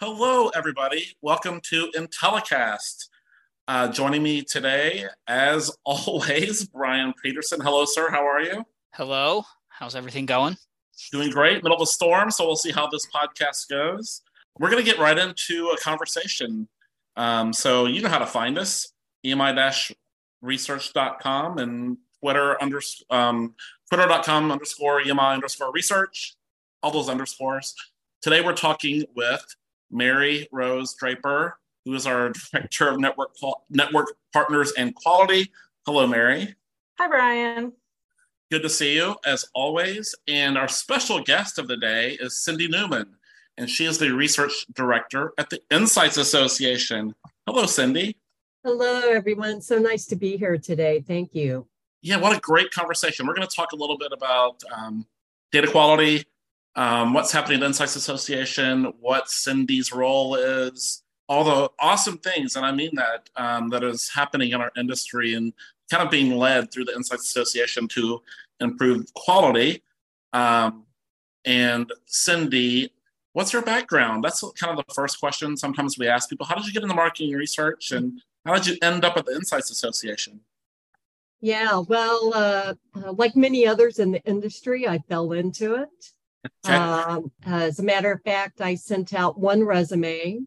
Hello, everybody. Welcome to Intellicast. Uh, joining me today, as always, Brian Peterson. Hello, sir. How are you? Hello. How's everything going? Doing great. Middle of a storm, so we'll see how this podcast goes. We're going to get right into a conversation. Um, so you know how to find us: emi-research.com and Twitter under um, twitter.com underscore emi underscore research. All those underscores. Today we're talking with Mary Rose Draper, who is our Director of Network, Network Partners and Quality. Hello, Mary. Hi, Brian. Good to see you, as always. And our special guest of the day is Cindy Neumann, and she is the Research Director at the Insights Association. Hello, Cindy. Hello, everyone. So nice to be here today. Thank you. Yeah, what a great conversation. We're going to talk a little bit about um, data quality, um, what's happening at Insights Association, what Cindy's role is, all the awesome things, and I mean that, um, that is happening in our industry and kind of being led through the Insights Association to improve quality. Um, and Cindy, what's your background? That's kind of the first question. Sometimes we ask people, how did you get into marketing research and how did you end up at the Insights Association? Yeah, well, uh, uh, like many others in the industry, I fell into it. Um, as a matter of fact, I sent out one resume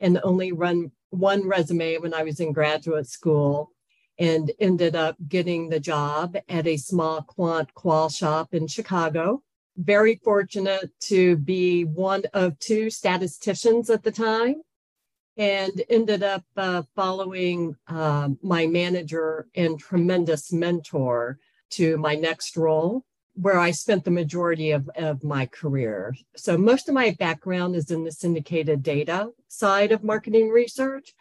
and only run one resume when I was in graduate school and ended up getting the job at a small quant qual shop in Chicago. Very fortunate to be one of two statisticians at the time and ended up uh, following uh, my manager and tremendous mentor to my next role where I spent the majority of, of my career. So most of my background is in the syndicated data side of marketing research,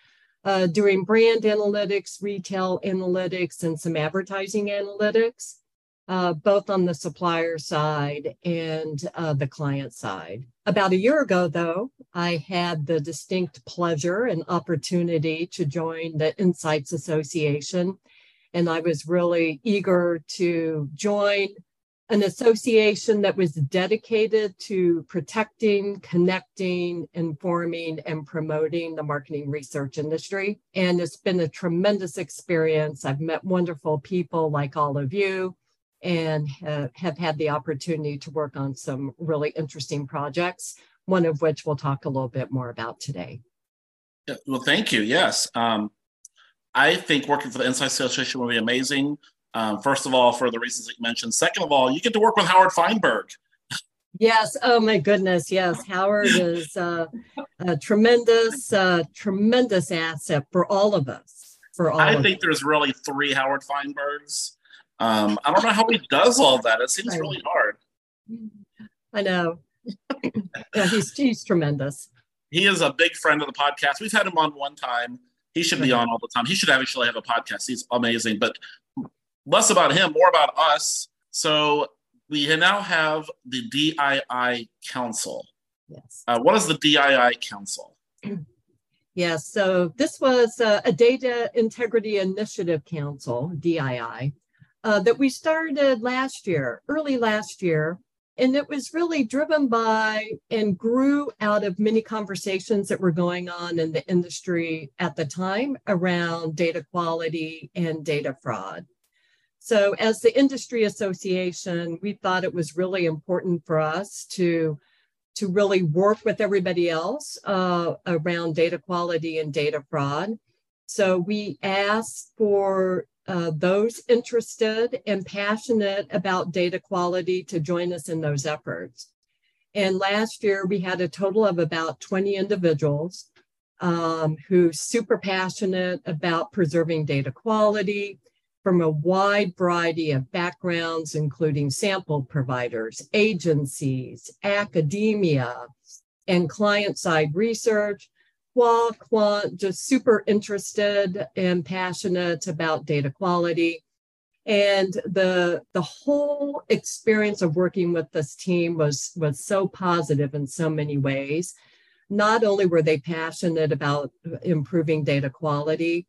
uh, doing brand analytics, retail analytics, and some advertising analytics, uh, both on the supplier side and uh, the client side. About a year ago, though, I had the distinct pleasure and opportunity to join the Insights Association. And I was really eager to join an association that was dedicated to protecting, connecting, informing, and promoting the marketing research industry. And it's been a tremendous experience. I've met wonderful people like all of you and have had the opportunity to work on some really interesting projects, one of which we'll talk a little bit more about today. Well, thank you. Yes. Um, I think working for the Insights Association will be amazing. Um, first of all, for the reasons that you mentioned. Second of all, you get to work with Howard Fienberg. Yes. Oh my goodness. Yes. Howard is uh, a tremendous, uh, tremendous asset for all of us. For all. I think us. there's really three Howard Fienbergs. Um, I don't know how he does all that. It seems really hard. I know. yeah, he's he's tremendous. He is a big friend of the podcast. We've had him on one time. He should be on all the time. He should actually have a podcast. He's amazing. But less about him, more about us. So we now have the DII Council. Yes. Uh, what is the DII Council? Yes, so this was uh, a Data Integrity Initiative Council, DII, uh, that we started last year, early last year. And it was really driven by and grew out of many conversations that were going on in the industry at the time around data quality and data fraud. So, as the industry association, we thought it was really important for us to to really work with everybody else uh, around data quality and data fraud. So we asked for uh, those interested and passionate about data quality to join us in those efforts. And last year we had a total of about 20 individuals um, super passionate about preserving data quality from a wide variety of backgrounds, including sample providers, agencies, academia, and client side research. Qual, quant, just super interested and passionate about data quality. And the the whole experience of working with this team was was so positive in so many ways. Not only were they passionate about improving data quality,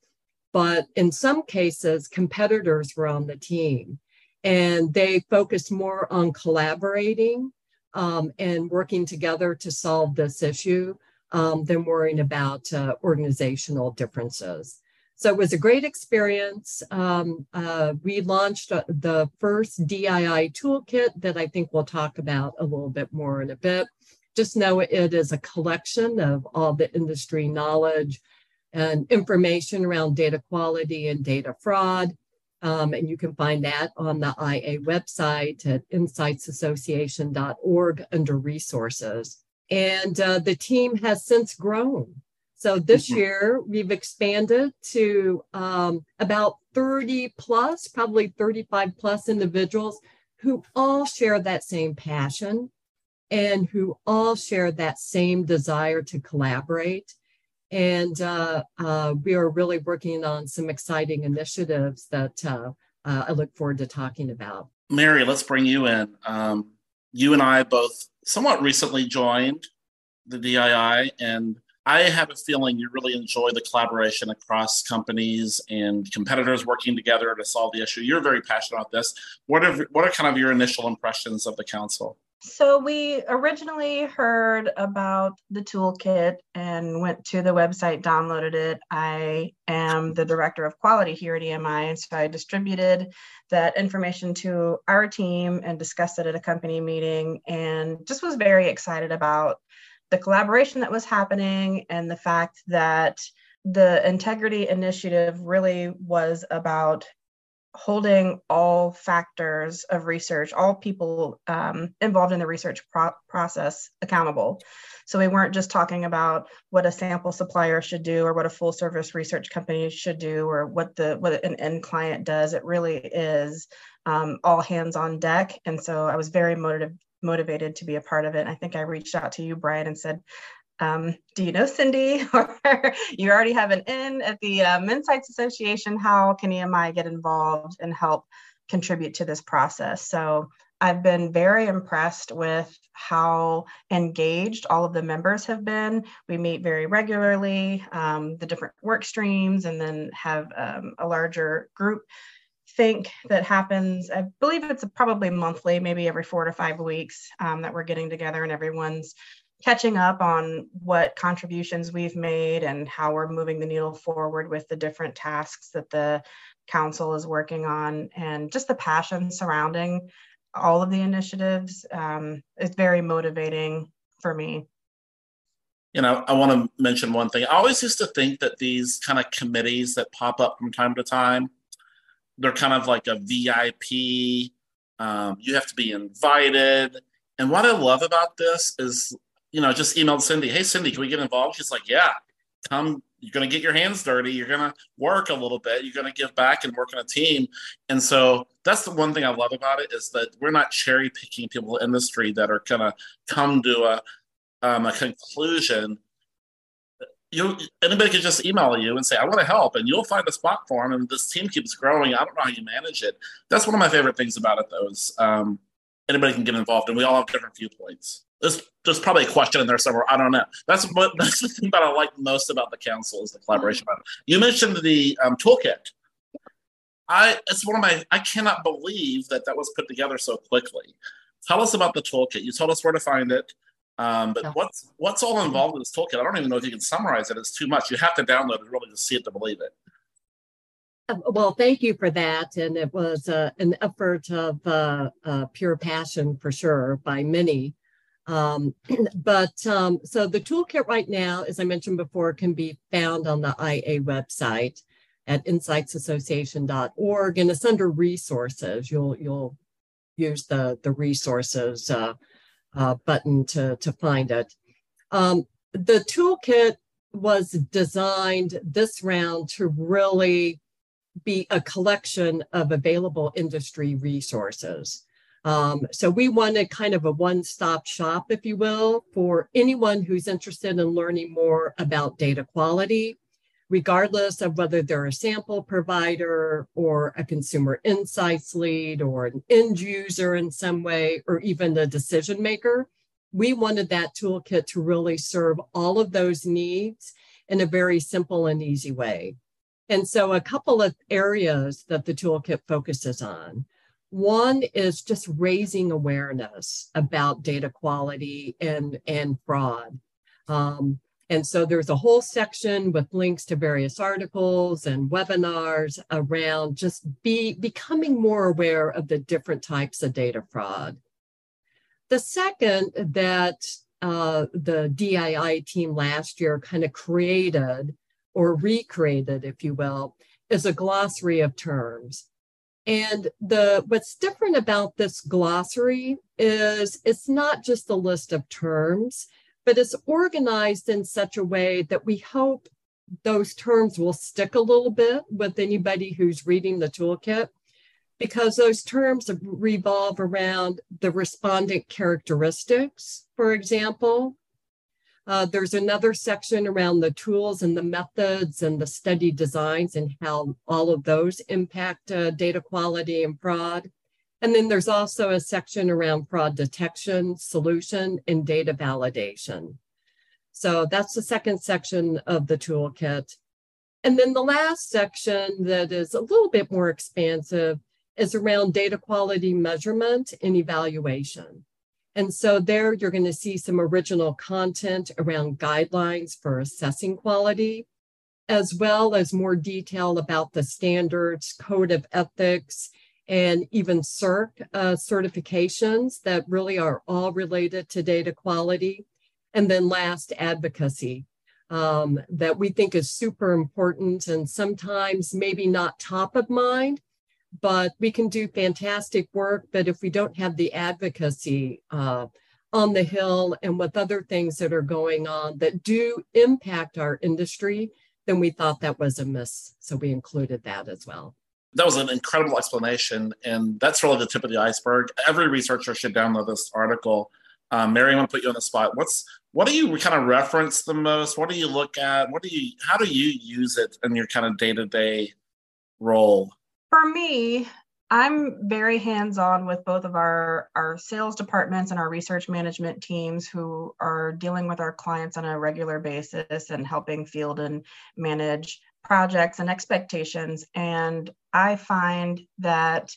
but in some cases, competitors were on the team and they focused more on collaborating um, and working together to solve this issue um, than worrying about uh, organizational differences. So it was a great experience. Um, uh, we launched uh, the first DII toolkit that I think we'll talk about a little bit more in a bit. Just know it is a collection of all the industry knowledge and information around data quality and data fraud. Um, and you can find that on the IA website at insightsassociation.org under resources. And uh, the team has since grown. So this mm-hmm. year we've expanded to um, about 30 plus, probably 35 plus individuals who all share that same passion and who all share that same desire to collaborate and uh, uh, we are really working on some exciting initiatives that uh, uh, I look forward to talking about. Mary, let's bring you in. Um, you and I both somewhat recently joined the DII, and I have a feeling you really enjoy the collaboration across companies and competitors working together to solve the issue. You're very passionate about this. What are what are kind of your initial impressions of the council? So we originally heard about the toolkit and went to the website, downloaded it. I am the director of quality here at EMI, and so I distributed that information to our team and discussed it at a company meeting, and just was very excited about the collaboration that was happening and the fact that the integrity initiative really was about holding all factors of research, all people um, involved in the research pro- process accountable. So we weren't just talking about what a sample supplier should do or what a full service research company should do or what the what an end client does. It really is um, all hands on deck. And so I was very motivated motivated to be a part of it. And I think I reached out to you, Brian, and said, um, do you know Cindy? or you already have an in at the um, Insights Association. How can EMI get involved and help contribute to this process? So I've been very impressed with how engaged all of the members have been. We meet very regularly, um, the different work streams, and then have um, a larger group think that happens. I believe it's probably monthly, maybe every four to five weeks um, that we're getting together and everyone's catching up on what contributions we've made and how we're moving the needle forward with the different tasks that the council is working on and just the passion surrounding all of the initiatives um, is very motivating for me you know, I want to mention one thing. I always used to think that these kind of committees that pop up from time to time, they're kind of like a VIP. Um, you have to be invited. And what I love about this is you know, just emailed Cindy, hey, Cindy, can we get involved? She's like, yeah, come. You're going to get your hands dirty. You're going to work a little bit. You're going to give back and work in a team. And so that's the one thing I love about it is that we're not cherry picking people in the industry that are going to come to a, um, a conclusion. You, anybody can just email you and say, I want to help, and you'll find a spot for them. And this team keeps growing. I don't know how you manage it. That's one of my favorite things about it, though, is um, anybody can get involved, and we all have different viewpoints. There's, there's probably a question in there somewhere. I don't know. That's what that's the thing that I like most about the council is the collaboration. Mm-hmm. You mentioned the um, toolkit. I it's one of my I cannot believe that that was put together so quickly. Tell us about the toolkit. You told us where to find it, um, but yeah. what's what's all involved in this toolkit? I don't even know if you can summarize it. It's too much. You have to download it really to see it to believe it. Uh, well, thank you for that. And it was uh, an effort of uh, uh, pure passion for sure by many. Um, but um, so the toolkit right now, as I mentioned before, can be found on the IA website at insightsassociation.org and it's under resources. You'll you'll use the the resources uh, uh, button to to find it. Um, the toolkit was designed this round to really be a collection of available industry resources. Um, so we wanted kind of a one-stop shop, if you will, for anyone who's interested in learning more about data quality, regardless of whether they're a sample provider or a consumer insights lead or an end user in some way, or even a decision maker. We wanted that toolkit to really serve all of those needs in a very simple and easy way. And so, a couple of areas that the toolkit focuses on. One is just raising awareness about data quality and, and fraud. Um, and so there's a whole section with links to various articles and webinars around just be becoming more aware of the different types of data fraud. The second that uh, the DII team last year kind of created or recreated, if you will, is a glossary of terms. And the what's different about this glossary is it's not just a list of terms, but it's organized in such a way that we hope those terms will stick a little bit with anybody who's reading the toolkit because those terms revolve around the respondent characteristics, for example, uh, there's another section around the tools and the methods and the study designs and how all of those impact uh, data quality and fraud. And then there's also a section around fraud detection, solution, and data validation. So that's the second section of the toolkit. And then the last section that is a little bit more expansive is around data quality measurement and evaluation. And so there you're going to see some original content around guidelines for assessing quality, as well as more detail about the standards, code of ethics, and even CERC uh, certifications that really are all related to data quality. And then last, advocacy um, that we think is super important and sometimes maybe not top of mind, but we can do fantastic work. But if we don't have the advocacy uh, on the Hill and with other things that are going on that do impact our industry, then we thought that was a miss. So we included that as well. That was an incredible explanation. And that's really the tip of the iceberg. Every researcher should download this article. Um, Mary, I'm going to put you on the spot. What's what do you kind of reference the most? What do you look at? What do you how do you use it in your kind of day to day role? For me, I'm very hands-on with both of our our sales departments and our research management teams who are dealing with our clients on a regular basis and helping field and manage projects and expectations. And I find that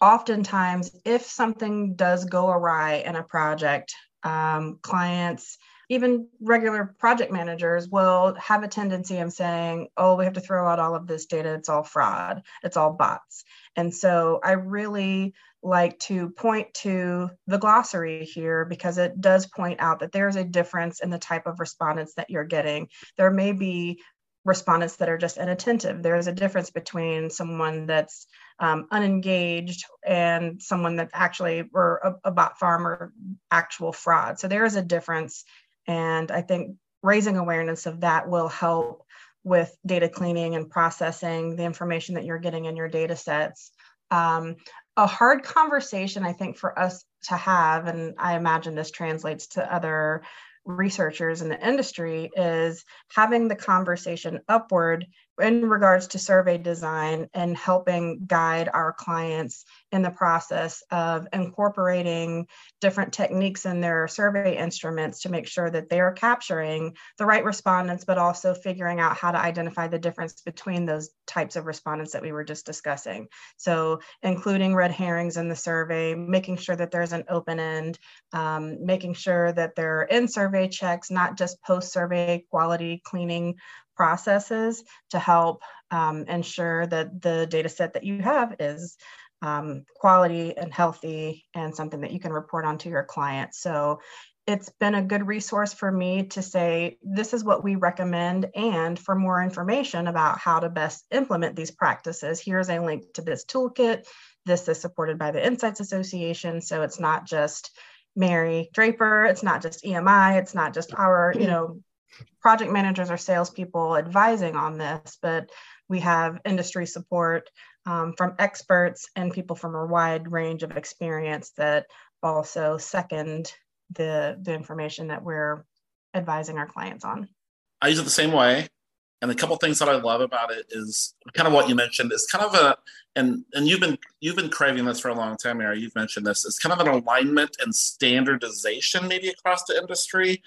oftentimes if something does go awry in a project, um, clients even regular project managers will have a tendency of saying, oh, we have to throw out all of this data. It's all fraud, it's all bots. And so I really like to point to the glossary here because it does point out that there's a difference in the type of respondents that you're getting. There may be respondents that are just inattentive. There's a difference between someone that's um, unengaged and someone that actually, or a, a bot farm or actual fraud. So there is a difference and I think raising awareness of that will help with data cleaning and processing the information that you're getting in your data sets. Um, a hard conversation, I think, for us to have, and I imagine this translates to other researchers in the industry, is having the conversation upward in regards to survey design and helping guide our clients in the process of incorporating different techniques in their survey instruments to make sure that they are capturing the right respondents, but also figuring out how to identify the difference between those types of respondents that we were just discussing. So, including red herrings in the survey, making sure that there's an open end, um, making sure that there are in survey checks, not just post survey quality cleaning processes to help um, ensure that the data set that you have is um, quality and healthy and something that you can report on to your client. So it's been a good resource for me to say, this is what we recommend. And for more information about how to best implement these practices, here's a link to this toolkit. This is supported by the Insights Association. So it's not just Mary Draper, it's not just EMI, it's not just our, you know, project managers or salespeople advising on this, but we have industry support um, from experts and people from a wide range of experience that also second the, the information that we're advising our clients on. I use it the same way. And a couple things that I love about it is kind of what you mentioned. It's kind of a and and you've been you've been craving this for a long time, Mary. You've mentioned this. It's kind of an alignment and standardization maybe across the industry.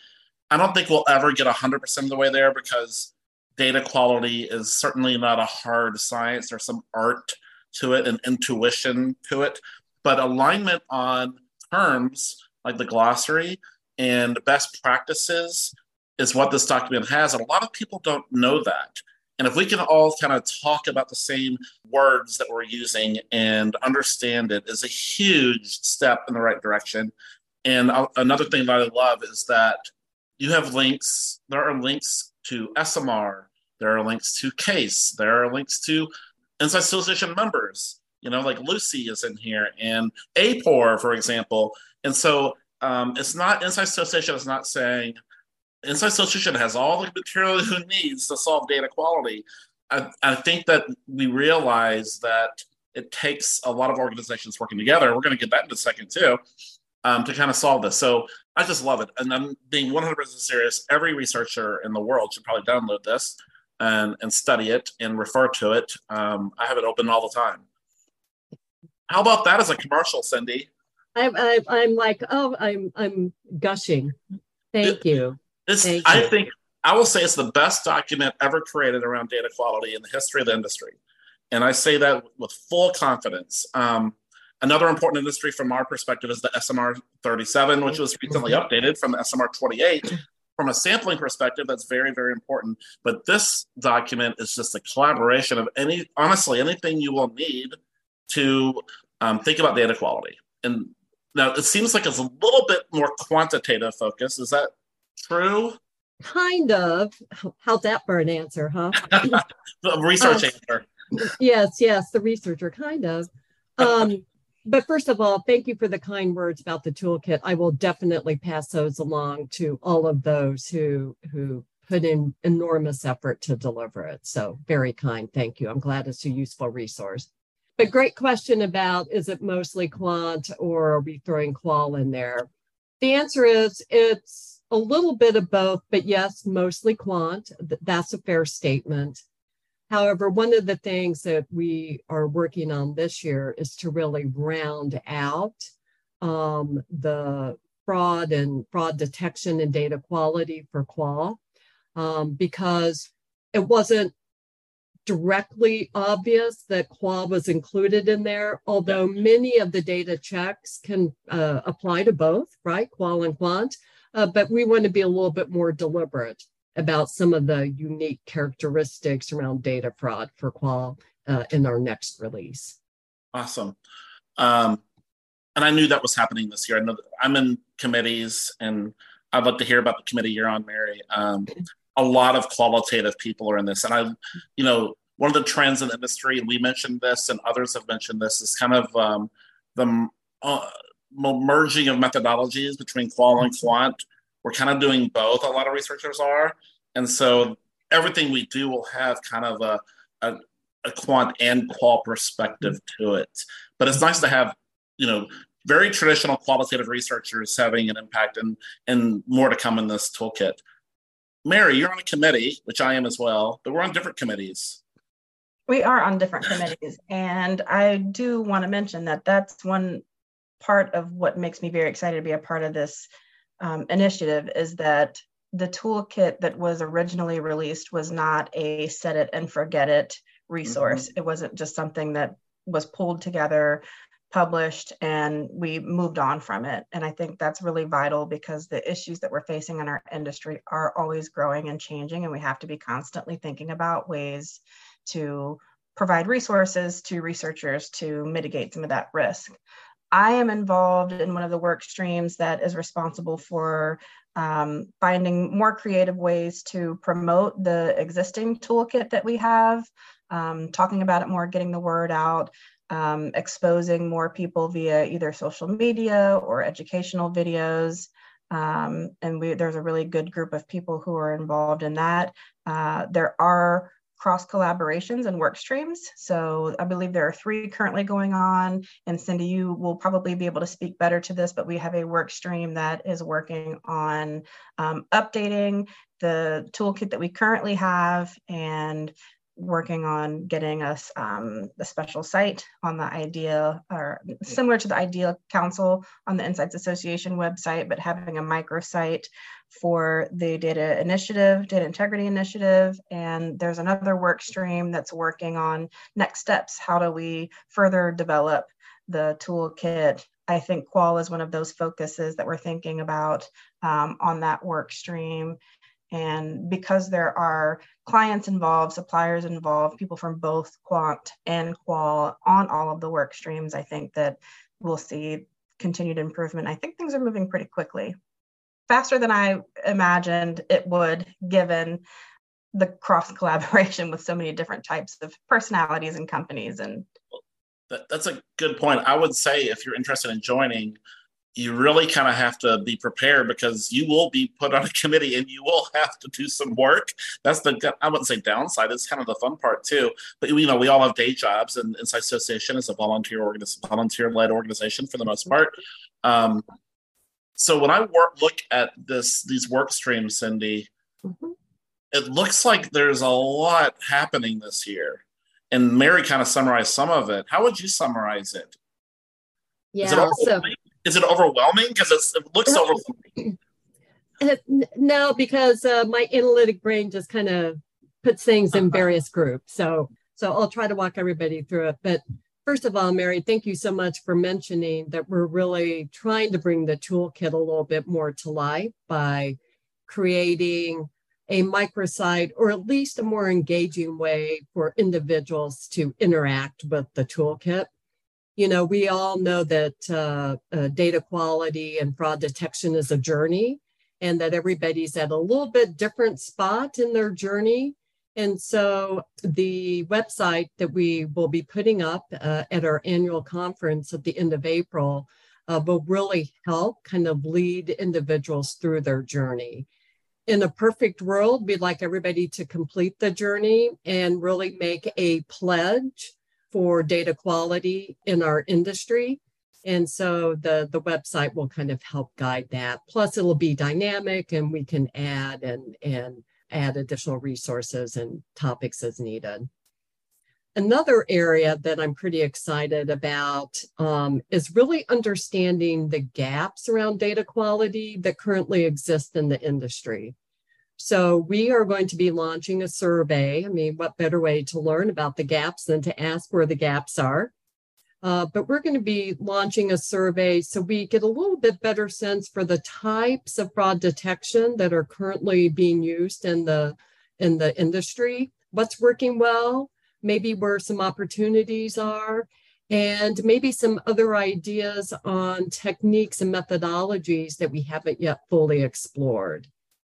I don't think we'll ever get 100% of the way there because data quality is certainly not a hard science. There's some art to it and intuition to it. But alignment on terms like the glossary and best practices is what this document has. And a lot of people don't know that. And if we can all kind of talk about the same words that we're using and understand it is a huge step in the right direction. And uh, another thing that I love is that you have links, there are links to ESOMAR, there are links to CASE, there are links to Insight Association members. You know, like Lucy is in here and AAPOR, for example. And so um, it's not Insight Association is not saying Insight Association has all the material it needs to solve data quality. I, I think that we realize that it takes a lot of organizations working together. We're going to get that in a second too, um, to kind of solve this. So I just love it. And I'm being 100% serious. Every researcher in the world should probably download this and, and study it and refer to it. Um, I have it open all the time. How about that as a commercial, Cindy? I'm, I'm, I'm like, oh, I'm, I'm gushing. Thank you. This, Thank I you. think, I will say it's the best document ever created around data quality in the history of the industry. And I say that with full confidence. Um, another important industry from our perspective is the ESOMAR 37, which was recently mm-hmm. updated from the ESOMAR 28. From a sampling perspective, that's very, very important. But this document is just a collaboration of any, honestly, anything you will need to um, think about data quality. And now it seems like it's a little bit more quantitative focus. Is that true? Kind of. How's that for an answer, huh? the research uh, answer. Yes, yes, the researcher, kind of. Um, but first of all, thank you for the kind words about the toolkit. I will definitely pass those along to all of those who who put in enormous effort to deliver it. So very kind. Thank you. I'm glad it's a useful resource. But great question about is it mostly quant or are we throwing qual in there? The answer is it's a little bit of both, but yes, mostly quant. That's a fair statement. However, one of the things that we are working on this year is to really round out um, the fraud and fraud detection and data quality for qual um, because it wasn't directly obvious that qual was included in there, although many of the data checks can uh, apply to both, right? Qual and quant. Uh, but we want to be a little bit more deliberate about some of the unique characteristics around data fraud for qual uh, in our next release. Awesome. Um, and I knew that was happening this year. I know I'm in committees, and I'd love to hear about the committee you're on, Mary. Um, a lot of qualitative people are in this, and I, you know, one of the trends in the industry, and we mentioned this, and others have mentioned this, is kind of um, the uh, merging of methodologies between qual and quant. We're kind of doing both. A lot of researchers are, and so everything we do will have kind of a, a, a quant and qual perspective to it. But it's nice to have, you know, very traditional qualitative researchers having an impact, and and more to come in this toolkit. Mary, you're on a committee, which I am as well, but we're on different committees. We are on different committees. And I do want to mention that that's one part of what makes me very excited to be a part of this um, initiative is that the toolkit that was originally released was not a set it and forget it resource. Mm-hmm. It wasn't just something that was pulled together, published, and we moved on from it. And I think that's really vital because the issues that we're facing in our industry are always growing and changing, and we have to be constantly thinking about ways to provide resources to researchers to mitigate some of that risk. I am involved in one of the work streams that is responsible for um, finding more creative ways to promote the existing toolkit that we have, um, talking about it more, getting the word out, um, exposing more people via either social media or educational videos. Um, and we, there's a really good group of people who are involved in that. Uh, there are cross collaborations and work streams. So I believe there are three currently going on. And Cindy, you will probably be able to speak better to this, but we have a work stream that is working on um, updating the toolkit that we currently have and working on getting us um, a special site on the IDEA or similar to the IDEA Council on the Insights Association website, but having a microsite for the data initiative, data integrity initiative. And there's another work stream that's working on next steps. How do we further develop the toolkit? I think Qual is one of those focuses that we're thinking about um, on that work stream. And because there are clients involved, suppliers involved, people from both Quant and Qual on all of the work streams, I think that we'll see continued improvement. I think things are moving pretty quickly, faster than I imagined it would, given the cross collaboration with so many different types of personalities and companies and that's a good point. I would say if you're interested in joining, you really kind of have to be prepared because you will be put on a committee and you will have to do some work. That's the I wouldn't say downside. It's kind of the fun part too. But you know, we all have day jobs, and Insight Association is a volunteer organiz- volunteer led organization for the most part. Um, so when I work look at this these work streams, Cindy, mm-hmm. it looks like there's a lot happening this year. And Mary kind of summarized some of it. How would you summarize it? Yeah, so is it overwhelming? Because it looks overwhelming. No, because uh, my analytic brain just kind of puts things in uh-huh. various groups. So, so I'll try to walk everybody through it. But first of all, Mary, thank you so much for mentioning that we're really trying to bring the toolkit a little bit more to life by creating a microsite or at least a more engaging way for individuals to interact with the toolkit you know, we all know that uh, uh, data quality and fraud detection is a journey and that everybody's at a little bit different spot in their journey. And so the website that we will be putting up uh, at our annual conference at the end of April uh, will really help kind of lead individuals through their journey. In a perfect world, we'd like everybody to complete the journey and really make a pledge for data quality in our industry. And so the, the website will kind of help guide that. Plus, it'll be dynamic and we can add and, and add additional resources and topics as needed. Another area that I'm pretty excited about um, is really understanding the gaps around data quality that currently exist in the industry. So we are going to be launching a survey. I mean, what better way to learn about the gaps than to ask where the gaps are? Uh, but we're going to be launching a survey so we get a little bit better sense for the types of fraud detection that are currently being used in the in the industry. What's working well? Maybe where some opportunities are, and maybe some other ideas on techniques and methodologies that we haven't yet fully explored.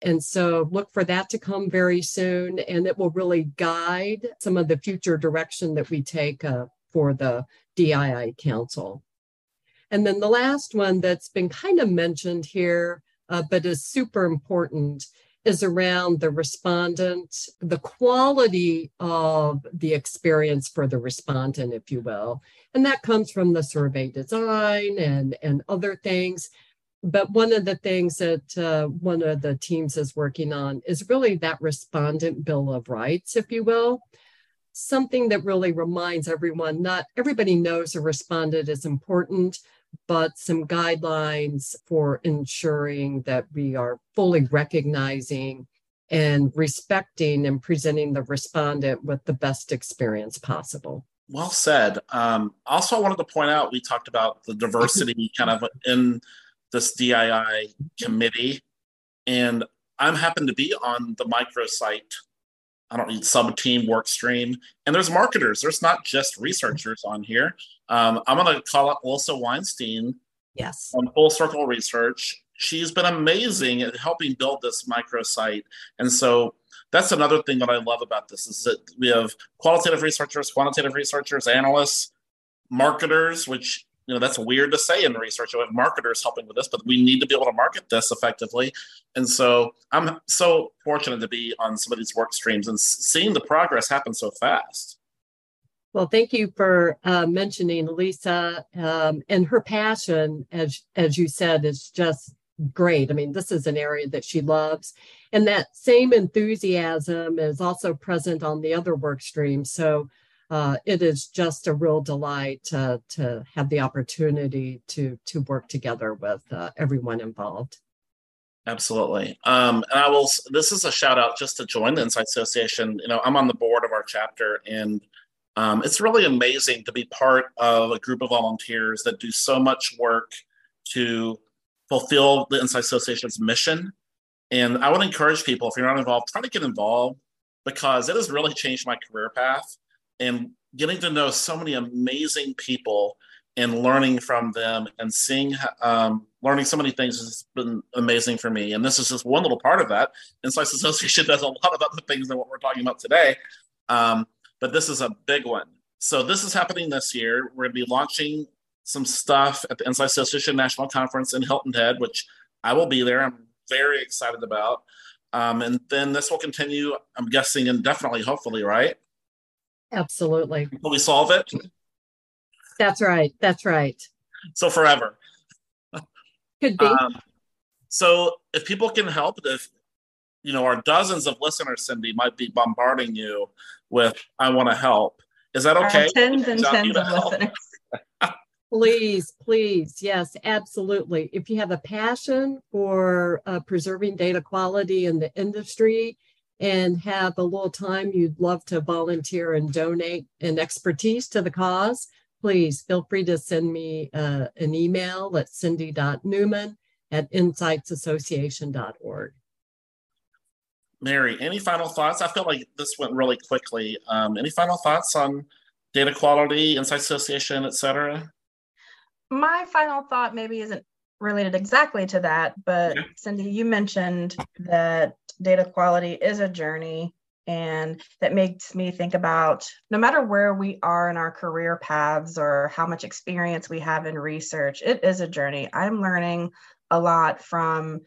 And so look for that to come very soon, and it will really guide some of the future direction that we take uh, for the DII Council. And then the last one that's been kind of mentioned here, uh, but is super important, is around the respondent, the quality of the experience for the respondent, if you will. And that comes from the survey design and, and other things but one of the things that uh, one of the teams is working on is really that respondent bill of rights, if you will. Something that really reminds everyone not everybody knows a respondent is important, but some guidelines for ensuring that we are fully recognizing and respecting and presenting the respondent with the best experience possible. Well said. Um, also, I wanted to point out we talked about the diversity kind of in this DII committee, and I'm happen to be on the microsite. I don't need sub team work stream, and there's marketers. There's not just researchers on here. Um, I'm going to call up Melissa Weinstein. Yes. On Full Circle Research. She's been amazing at helping build this microsite, and so that's another thing that I love about this is that we have qualitative researchers, quantitative researchers, analysts, marketers, which you know that's weird to say in research. We have marketers helping with this, but we need to be able to market this effectively. And so I'm so fortunate to be on some of these work streams and seeing the progress happen so fast. Well, thank you for uh, mentioning Lisa um, and her passion, as as you said, is just great. I mean, this is an area that she loves, and that same enthusiasm is also present on the other work streams. So uh, it is just a real delight to, to have the opportunity to to work together with uh, everyone involved. Absolutely. Um, and I will. This is a shout out just to join the Insight Association. You know, I'm on the board of our chapter, and um, it's really amazing to be part of a group of volunteers that do so much work to fulfill the Insight Association's mission. And I would encourage people, if you're not involved, try to get involved because it has really changed my career path and getting to know so many amazing people and learning from them and seeing um, learning so many things has been amazing for me. And this is just one little part of that. Insights association does a lot of other things than what we're talking about today. Um, but this is a big one. So this is happening this year. We're going to be launching some stuff at the insight association national conference in hilton head which i will be there. I'm very excited about. Um, and then this will continue i'm guessing indefinitely hopefully right Absolutely. Will we solve it? That's right. That's right. So forever. Could be. Um, so if people can help, if you know, our dozens of listeners, Cindy, might be bombarding you with "I want to help." Is that okay? Our tens and tens of listeners. please, please, yes, absolutely. If you have a passion for uh, preserving data quality in the industry, and have a little time you'd love to volunteer and donate an expertise to the cause, please feel free to send me uh, an email at cindy.neumann at insightsassociation.org. Mary, any final thoughts? I feel like this went really quickly. Um, any final thoughts on data quality, Insight Association, et cetera? My final thought maybe isn't related exactly to that, but Cindy, you mentioned that data quality is a journey. And that makes me think about no matter where we are in our career paths or how much experience we have in research, it is a journey. I'm learning a lot from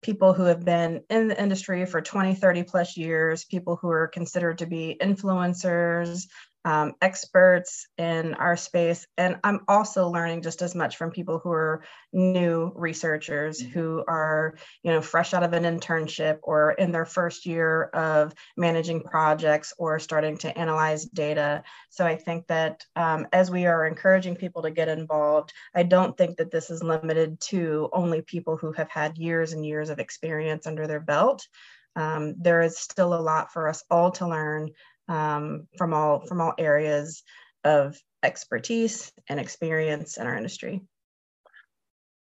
people who have been in the industry for 20, 30 plus years, people who are considered to be influencers, um, experts in our space. And I'm also learning just as much from people who are new researchers mm-hmm. who are, you know, fresh out of an internship or in their first year of managing projects or starting to analyze data. So I think that um, as we are encouraging people to get involved, I don't think that this is limited to only people who have had years and years of experience under their belt. Um, there is still a lot for us all to learn um, from all from all areas of expertise and experience in our industry.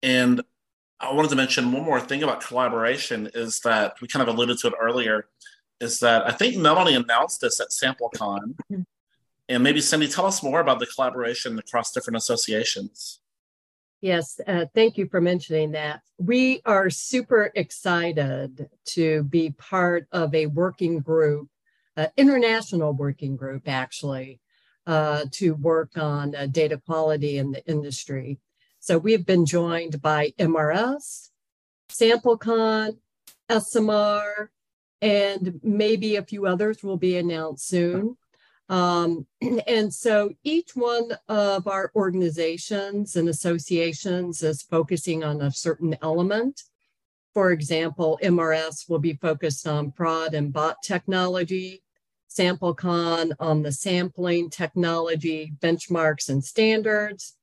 And I wanted to mention one more thing about collaboration is that we kind of alluded to it earlier. Is that I think Melanie announced this at SampleCon, mm-hmm. and maybe Cindy, tell us more about the collaboration across different associations. Yes, uh, thank you for mentioning that. We are super excited to be part of a working group uh, international working group actually uh, to work on uh, data quality in the industry. So we've been joined by MRS, SampleCon, ESOMAR, and maybe a few others will be announced soon. Um, and so each one of our organizations and associations is focusing on a certain element. For example, MRS will be focused on fraud and bot technology. SampleCon on the sampling technology benchmarks and standards.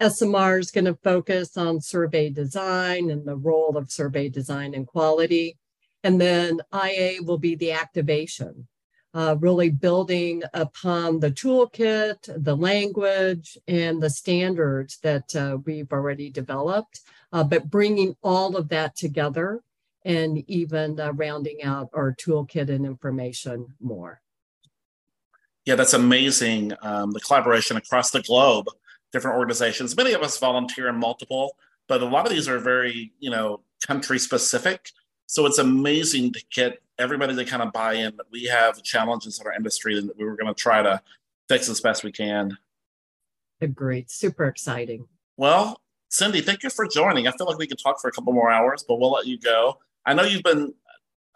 ESOMAR is going to focus on survey design and the role of survey design and quality. And then IA will be the activation, uh, really building upon the toolkit, the language, and the standards that uh, we've already developed, uh, but bringing all of that together and even uh, rounding out our toolkit and information more yeah, that's amazing. Um, the collaboration across the globe, different organizations. Many of us volunteer in multiple, but a lot of these are very, you know, country specific. So it's amazing to get everybody to kind of buy in that we have challenges in our industry and that we were going to try to fix as best we can. Agreed. Super exciting. Well, Cindy, thank you for joining. I feel like we could talk for a couple more hours, but we'll let you go. I know you've been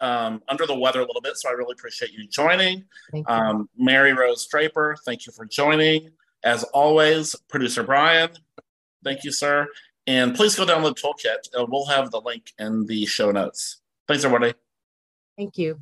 um, under the weather a little bit, so I really appreciate you joining. You. Um, Mary Rose Draper, thank you for joining. As always, producer Brian, thank you, sir. And please go download the Toolkit. Uh, we'll have the link in the show notes. Thanks, everybody. Thank you.